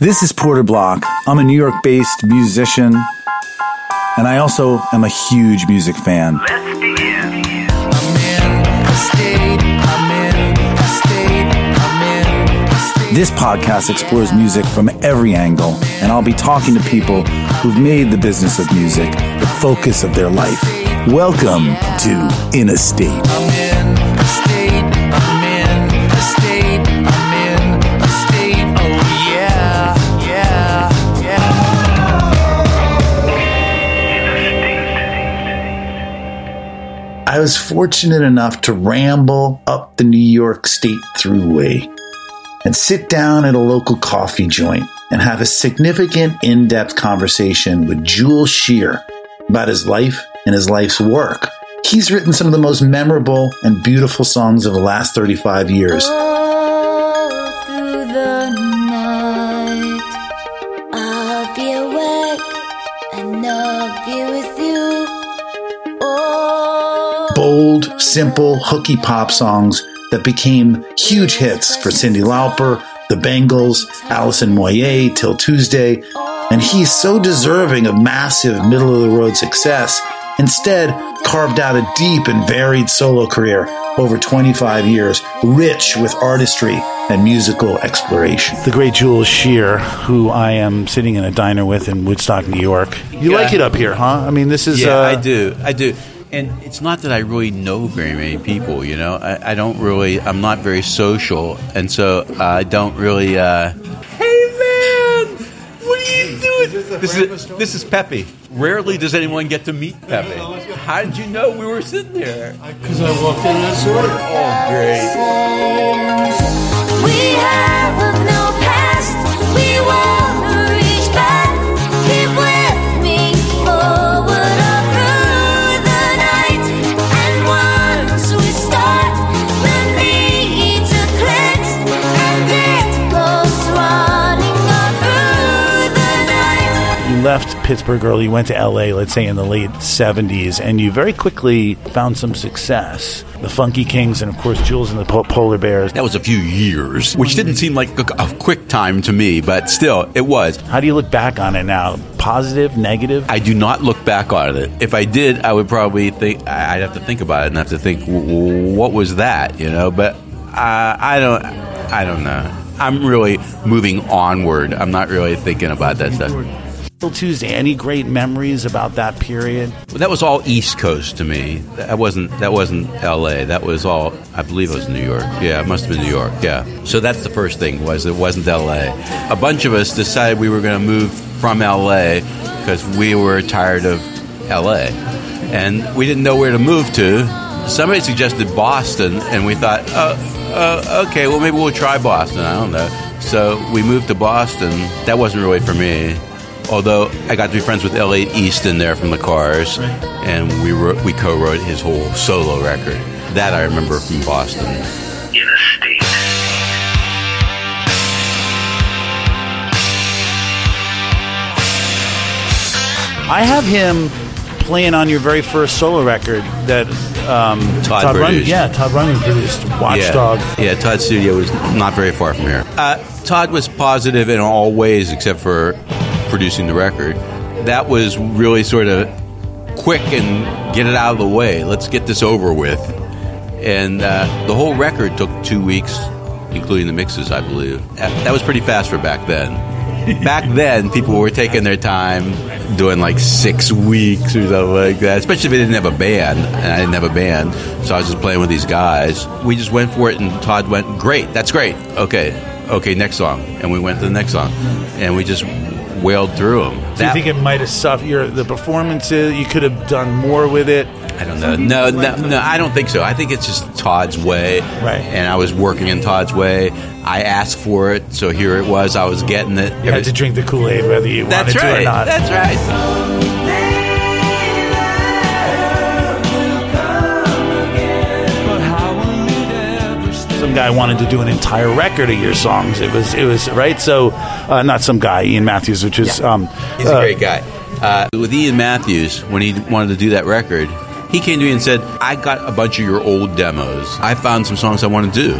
This is Porter Block. I'm a New York based musician, and I also am a huge music fan. Let's begin. I'm in a state. I'm in a state. I'm in. This podcast explores music from every angle, and I'll be talking to people who've made the business of music the focus of their life. Welcome to In a State. I'm in a state. I was fortunate enough to ramble up the New York State Thruway and sit down at a local coffee joint and have a significant in depth conversation with Jules Shear about his life and his life's work. He's written some of the most memorable and beautiful songs of the last 35 years. I'll be awake and I'll be with you. Simple, hooky pop songs that became huge hits for Cyndi Lauper, the Bangles, Alison Moyet, 'Til Tuesday, and he's so deserving of massive middle of the road success. Instead, carved out a deep and varied solo career over 25 years, rich with artistry and musical exploration. The great Jules Shear, who I am sitting in a diner with in Woodstock, New York. You Yeah. like it up here, huh? I mean, this is. Yeah, uh, I do. I do. And it's not that I really know very many people, you know. I, I don't really, I'm not very social. And so uh, I don't really, uh, hey man, what are you doing? This is, this is Pepe. Rarely does anyone get to meet Pepe. How did you know we were sitting there? Because I walked in this door. Oh, great. we have left Pittsburgh early, you went to LA, let's say in the late 70s, and you very quickly found some success. The Funky Kings, and of course, Jules and the po- Polar Bears. That was a few years, which didn't seem like a, a quick time to me, but still, it was. How do you look back on it now? Positive, negative? I do not look back on it. If I did, I would probably think I'd have to think about it and have to think, what was that, you know? But uh, I don't, I don't know. I'm really moving onward. I'm not really thinking about that stuff. 'Til Tuesday, any great memories about that period? But that was all East Coast to me. That wasn't that wasn't L.A. That was all. I believe it was New York. Yeah, it must have been New York. Yeah. So that's the first thing was it wasn't L.A. A bunch of us decided we were going to move from L.A. because we were tired of L.A. and we didn't know where to move to. Somebody suggested Boston, and we thought, oh, uh, okay, well maybe we'll try Boston. I don't know. So we moved to Boston. That wasn't really for me. Although I got to be friends with Elliot Easton there from the Cars, and we wrote, we co-wrote his whole solo record. That I remember from Boston. In a state. I have him playing on your very first solo record that um, Todd Rundgren, produced. yeah, Todd Rundgren produced, Watchdog. Yeah, yeah Todd's studio was not very far from here. Uh, Todd was positive in all ways except for producing the record. That was really sort of quick and get it out of the way. Let's get this over with. And uh, the whole record took two weeks, including the mixes, I believe. That that was pretty fast for back then. Back then, people were taking their time doing like six weeks or something like that, especially if they didn't have a band. And I didn't have a band, so I was just playing with these guys. We just went for it, and Todd went, Great, that's great. Okay, okay, next song. And we went to the next song. And we just wailed through them. Do you think it might have suffered your the performances? You could have done more with it. I don't know. No, no, no. I don't think so. I think it's just Todd's way. Right. And I was working in Todd's way. I asked for it, so here it was. I was getting it. You had to drink the Kool Aid whether you That's wanted to or not. That's right. Some guy wanted to do an entire record of your songs. It was it was right. So uh, not some guy, Ian Matthews, which is um, He's uh, a great guy. Uh, with Ian Matthews, when he wanted to do that record, he came to me and said, "I got a bunch of your old demos. I found some songs I want to do."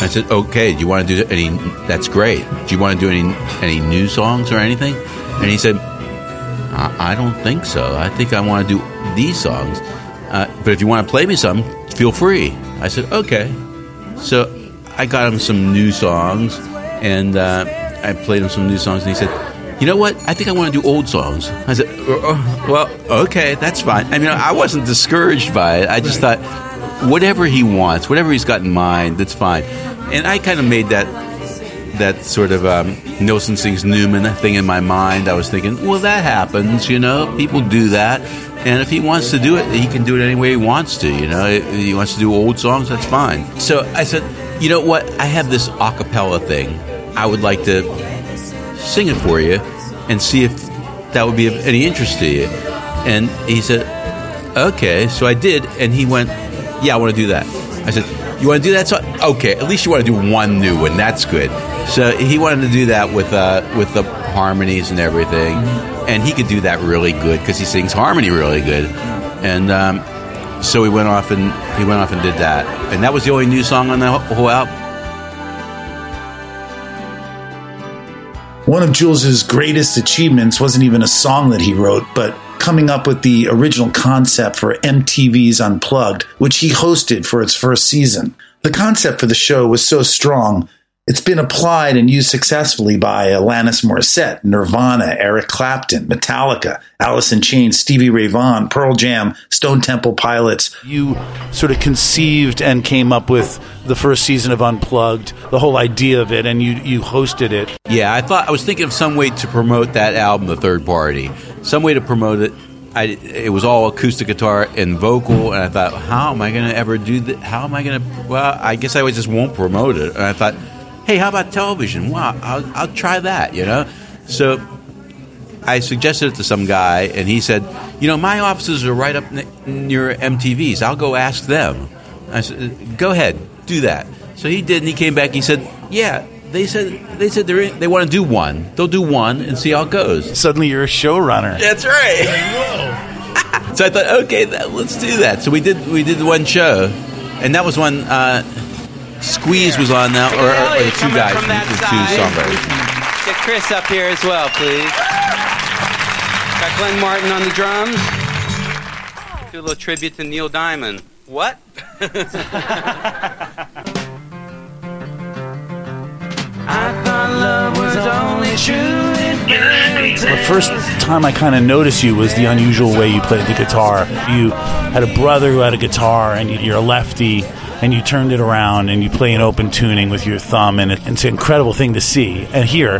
I said, okay. Do you want to do any? That's great. Do you want to do any any new songs or anything? And he said, I, I don't think so. I think I want to do these songs. Uh, but if you want to play me some, feel free. I said, okay. So I got him some new songs, and uh, I played him some new songs, and he said, "You know what? I think I want to do old songs." I said, "Uh, uh, "Well, okay, that's fine." I mean, I wasn't discouraged by it. I just thought, whatever he wants, whatever he's got in mind, that's fine. And I kind of made that that sort of um, Nilsson sings Newman thing in my mind. I was thinking, well, that happens, you know, people do that. And if he wants to do it, he can do it any way he wants to, you know. If he wants to do old songs, that's fine. So I said, you know what? I have this a cappella thing. I would like to sing it for you and see if that would be of any interest to you. And he said, okay. So I did, and he went, yeah, I want to do that. I said, you want to do that song? Okay, at least you want to do one new one. That's good. So he wanted to do that with uh, with the harmonies and everything, and he could do that really good because he sings harmony really good. And um, so he went off and he went off and did that, and that was the only new song on the whole- whole album. One of Jules's greatest achievements wasn't even a song that he wrote, but coming up with the original concept for MTV's Unplugged, which he hosted for its first season. The concept for the show was so strong, it's been applied and used successfully by Alanis Morissette, Nirvana, Eric Clapton, Metallica, Alice in Chains, Stevie Ray Vaughan, Pearl Jam, Stone Temple Pilots, You sort of conceived and came up with the first season of Unplugged, the whole idea of it, and you you hosted it. Yeah, I thought I was thinking of some way to promote that album, The Third Party, some way to promote it. I, it was all acoustic guitar and vocal, and I thought, how am I going to ever do that? How am I going to? Well, I guess I just won't promote it. And I thought, hey, how about television? Wow, I'll, I'll try that. You know, so I suggested it to some guy, and he said, you know, my offices are right up n- near MTV's. I'll go ask them. I said, go ahead, do that. So he did, and he came back. He said, yeah. They said they said they they want to do one. They'll do one and see how it goes. Suddenly, you're a showrunner. That's right. so I thought, okay, that, let's do that. So we did we did one show, and that was when uh, Squeeze was on now, or, or, or the two guys, from that the two side. songwriters. Get Chris up here as well, please. Got Glenn Martin on the drums. Do a little tribute to Neil Diamond. What? I thought love was only true in The first time I kind of noticed you was the unusual way you played the guitar. You had a brother who had a guitar, and you're a lefty, and you turned it around and you play an open tuning with your thumb, and it, it's an incredible thing to see and hear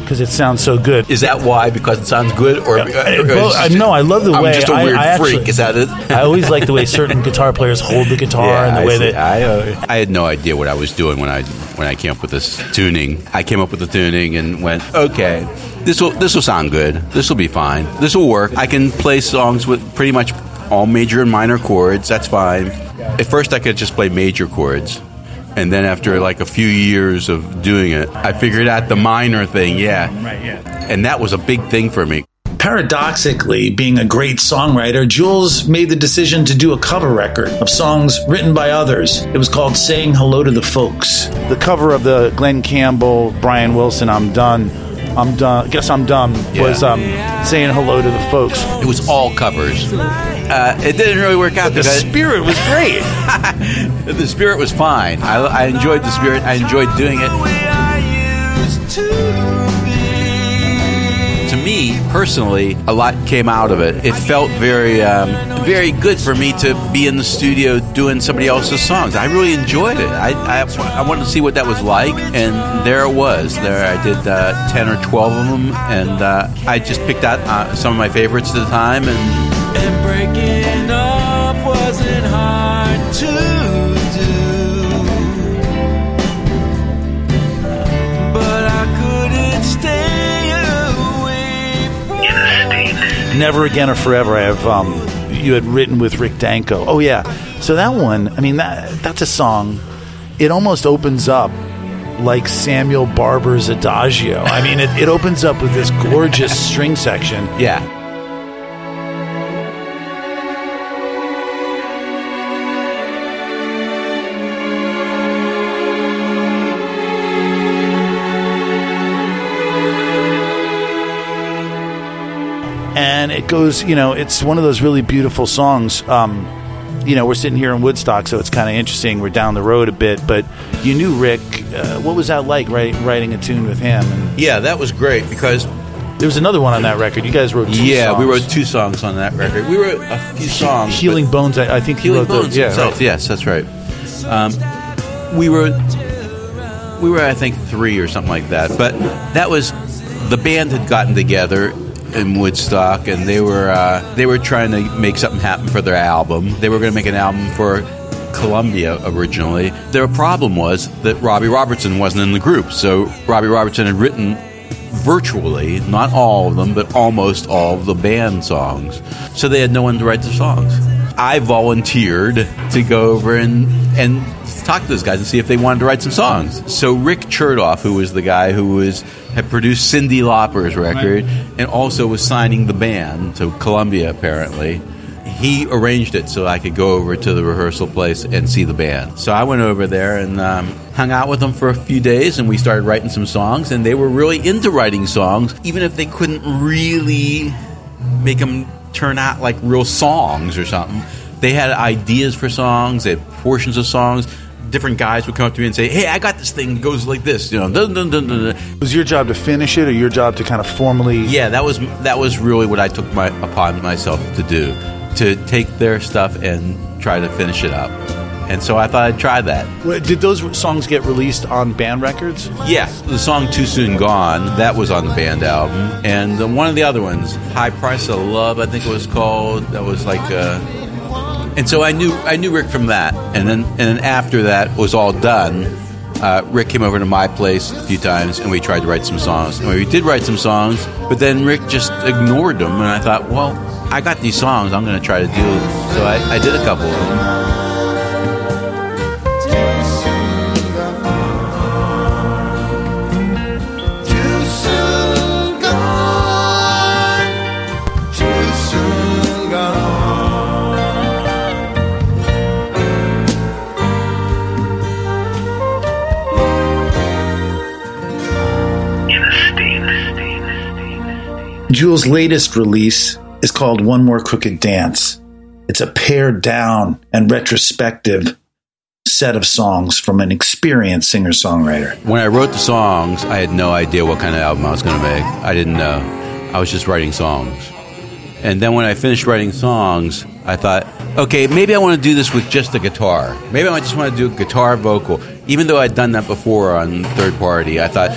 because it sounds so good. Is that why? Because it sounds good, or, or Well, I know I love the I'm way just a weird I actually- freak. Is that it? I always like the way certain guitar players hold the guitar and the I way see. that I, uh, I had no idea what I was doing when I when I came up with this tuning. I came up with the tuning and went, okay, this will this will sound good. This will be fine. This will work. I can play songs with pretty much all major and minor chords. That's fine. At first, I could just play major chords. And then after like a few years of doing it, I figured out the minor thing, yeah. Right, yeah. And that was a big thing for me. Paradoxically, being a great songwriter, Jules made the decision to do a cover record of songs written by others. It was called Saying Hello to the Folks. the cover of the Glen Campbell, Brian Wilson, "I'm Done." I'm done. Guess I'm dumb. Was um, saying hello to the folks. It was all covers. Uh, it didn't really work out The spirit was great. the spirit was fine. I, I enjoyed the spirit. I enjoyed doing it. To me personally, a lot came out of it. It felt very, um, very good for me to be in the studio doing somebody else's songs. I really enjoyed it. I, I, I wanted to see what that was like, and there it was. There I did uh, ten or twelve of them, and uh, I just picked out uh, some of my favorites at the time, and And breaking up wasn't hard to do. But I couldn't stay away from Never again or forever. I have um, you had written with Rick Danko. Oh yeah. So that one. I mean that that's a song. It almost opens up like Samuel Barber's Adagio. I mean, it, it opens up with this gorgeous string section. yeah. And it goes. You know, it's one of those really beautiful songs. Um, you know, we're sitting here in Woodstock, so it's kind of interesting. We're down the road a bit, but you knew Rick. Uh, what was that like, writing, writing a tune with him? And Yeah, that was great because there was another one on that record. You guys wrote two yeah, we wrote two songs on that record. We wrote a few songs. but- Healing Bones. I, I think he Healing wrote Bones the, yeah, himself. right. Yes, that's right. Um, we were we were I think three or something like that. But that was the band had gotten together in Woodstock, and they were uh, they were trying to make something happen for their album. They were going to make an album for Columbia originally. Their problem was that Robbie Robertson wasn't in the group, so Robbie Robertson had written virtually, not all of them, but almost all of the band songs. So they had no one to write the songs. I volunteered to go over and and talk to those guys and see if they wanted to write some songs. So Rick Chertoff, who was the guy who was had produced Cyndi Lauper's record and also was signing the band to Columbia apparently. He arranged it so I could go over to the rehearsal place and see the band. So I went over there and um, hung out with them for a few days, and we started writing some songs. And they were really into writing songs, even if they couldn't really make them turn out like real songs or something. They had ideas for songs, they had portions of songs. Different guys would come up to me and say, "Hey, I got this thing. It goes like this." You know, dun, dun, dun, dun, dun. Was your job to finish it, or your job to kind of formally? Yeah, that was that was really what I took my upon myself to do, to take their stuff and try to finish it up. And so I thought I'd try that. Did those songs get released on band records? Yes, the song "Too Soon Gone" that was on the band album, and one of the other ones, "High Price of Love," I think it was called. That was like, uh, and so I knew I knew Rick from that, and then and then after that was all done. Uh, Rick came over to my place a few times, and we tried to write some songs. And we did write some songs, but then Rick just ignored them, and I thought, well, I got these songs, I'm going to try to do them. So I, I did a couple of them. A latest release is called One More Crooked Dance. It's a pared down and retrospective set of songs from an experienced singer songwriter. When I wrote the songs, I had no idea what kind of album I was going to make. I didn't know. I was just writing songs. And then when I finished writing songs, I thought, okay, maybe I want to do this with just a guitar. Maybe I just want to do guitar vocal. Even though I'd done that before on third party, I thought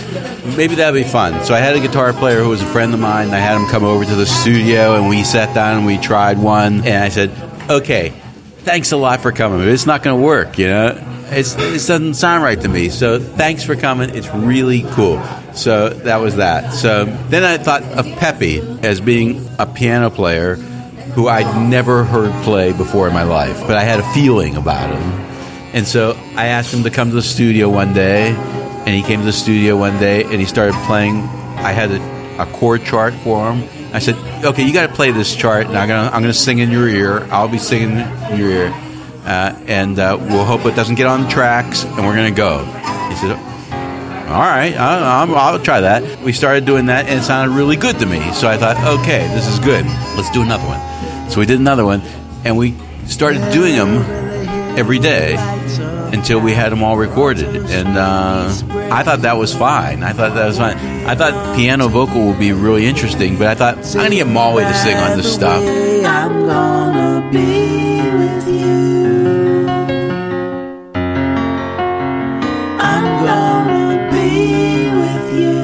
maybe that'd be fun. So I had a guitar player who was a friend of mine. I had him come over to the studio, and we sat down and we tried one. And I said, okay, thanks a lot for coming, it's not going to work, you know? It's, it doesn't sound right to me. So thanks for coming. It's really cool. So that was that. So then I thought of Pepe as being a piano player who I'd never heard play before in my life, but I had a feeling about him. And so I asked him to come to the studio one day, and he came to the studio one day and he started playing. I had a, a chord chart for him. I said, "Okay, you got to play this chart, and I'm gonna I'm gonna sing in your ear. I'll be singing in your ear, uh, and uh, we'll hope it doesn't get on the tracks, and we're gonna go." He said, all right, I'll, I'll try that. We started doing that, and it sounded really good to me. So I thought, okay, this is good. Let's do another one. So we did another one, and we started doing them every day until we had them all recorded. And uh, I thought that was fine. I thought that was fine. I thought piano vocal would be really interesting, but I thought I'm gonna get Molly to sing on this stuff. I'm gonna be with you. I'm gonna be with you.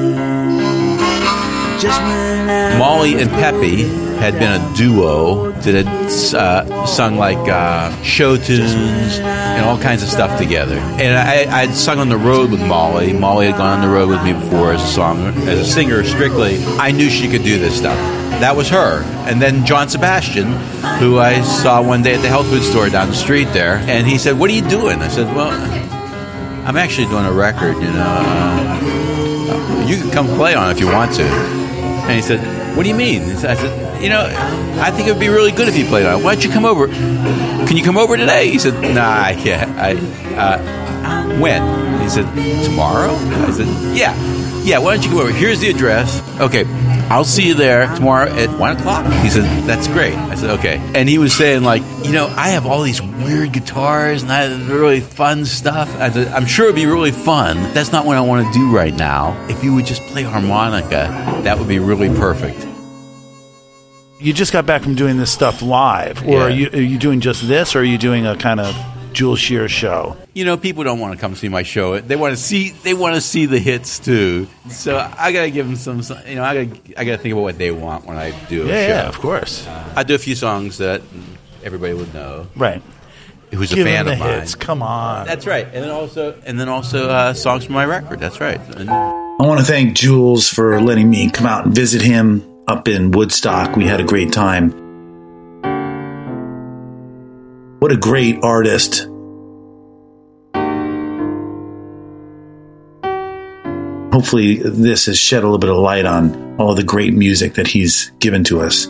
Molly and Pepe had been a duo that had uh, sung like uh, show tunes and all kinds of stuff together. And I, I'd sung on the road with Molly. Molly had gone on the road with me before as a song, as a singer strictly. I knew she could do this stuff. That was her. And then John Sebastian, who I saw one day at the health food store down the street there, and he said, "What are you doing?" I said, "Well, I'm actually doing a record. You know, you can come play on if you want to." And he said, "What do you mean?" I said, "You know, I think it would be really good if you played on it. Why don't you come over? Can you come over today?" He said, "Nah, I can't. I uh, when?" He said, "Tomorrow." I said, "Yeah, yeah. Why don't you come over? Here's the address. Okay, I'll see you there tomorrow at one o'clock. He said, That's great. I said, Okay. And he was saying, like, you know, I have all these weird guitars and I have really fun stuff. I said, I'm sure it'd be really fun. That's not what I want to do right now. If you would just play harmonica, that would be really perfect. You just got back from doing this stuff live, or Yeah. are, you, are you doing just this, or are you doing a kind of Jules Shear show? You know, people don't want to come see my show. They want to see. They want to see the hits too. So I gotta give them some. some- You know, I gotta. I gotta think about what they want when I do a Yeah, show. yeah, of course. I do a few songs that everybody would know. Right. Who's a fan him of the mine? hits. Come on. That's right. And then also, and then also uh, songs from my record. That's right. And I want to thank Jules for letting me come out and visit him up in Woodstock. We had a great time. What a great artist. Hopefully, this has shed a little bit of light on all the great music that he's given to us.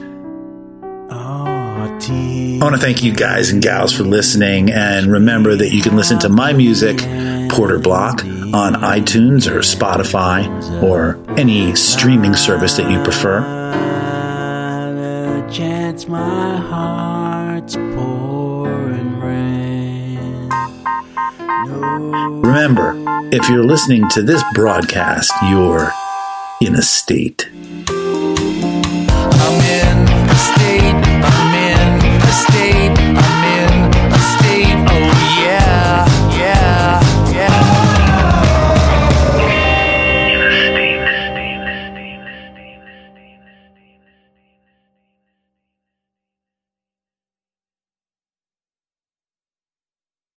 I want to thank you guys and gals for listening. And remember that you can listen to my music, Porter Block, on iTunes or Spotify or any streaming service that you prefer. Chance my heart's pouring rain. Remember, if you're listening to this broadcast, you're in a state. I'm in a state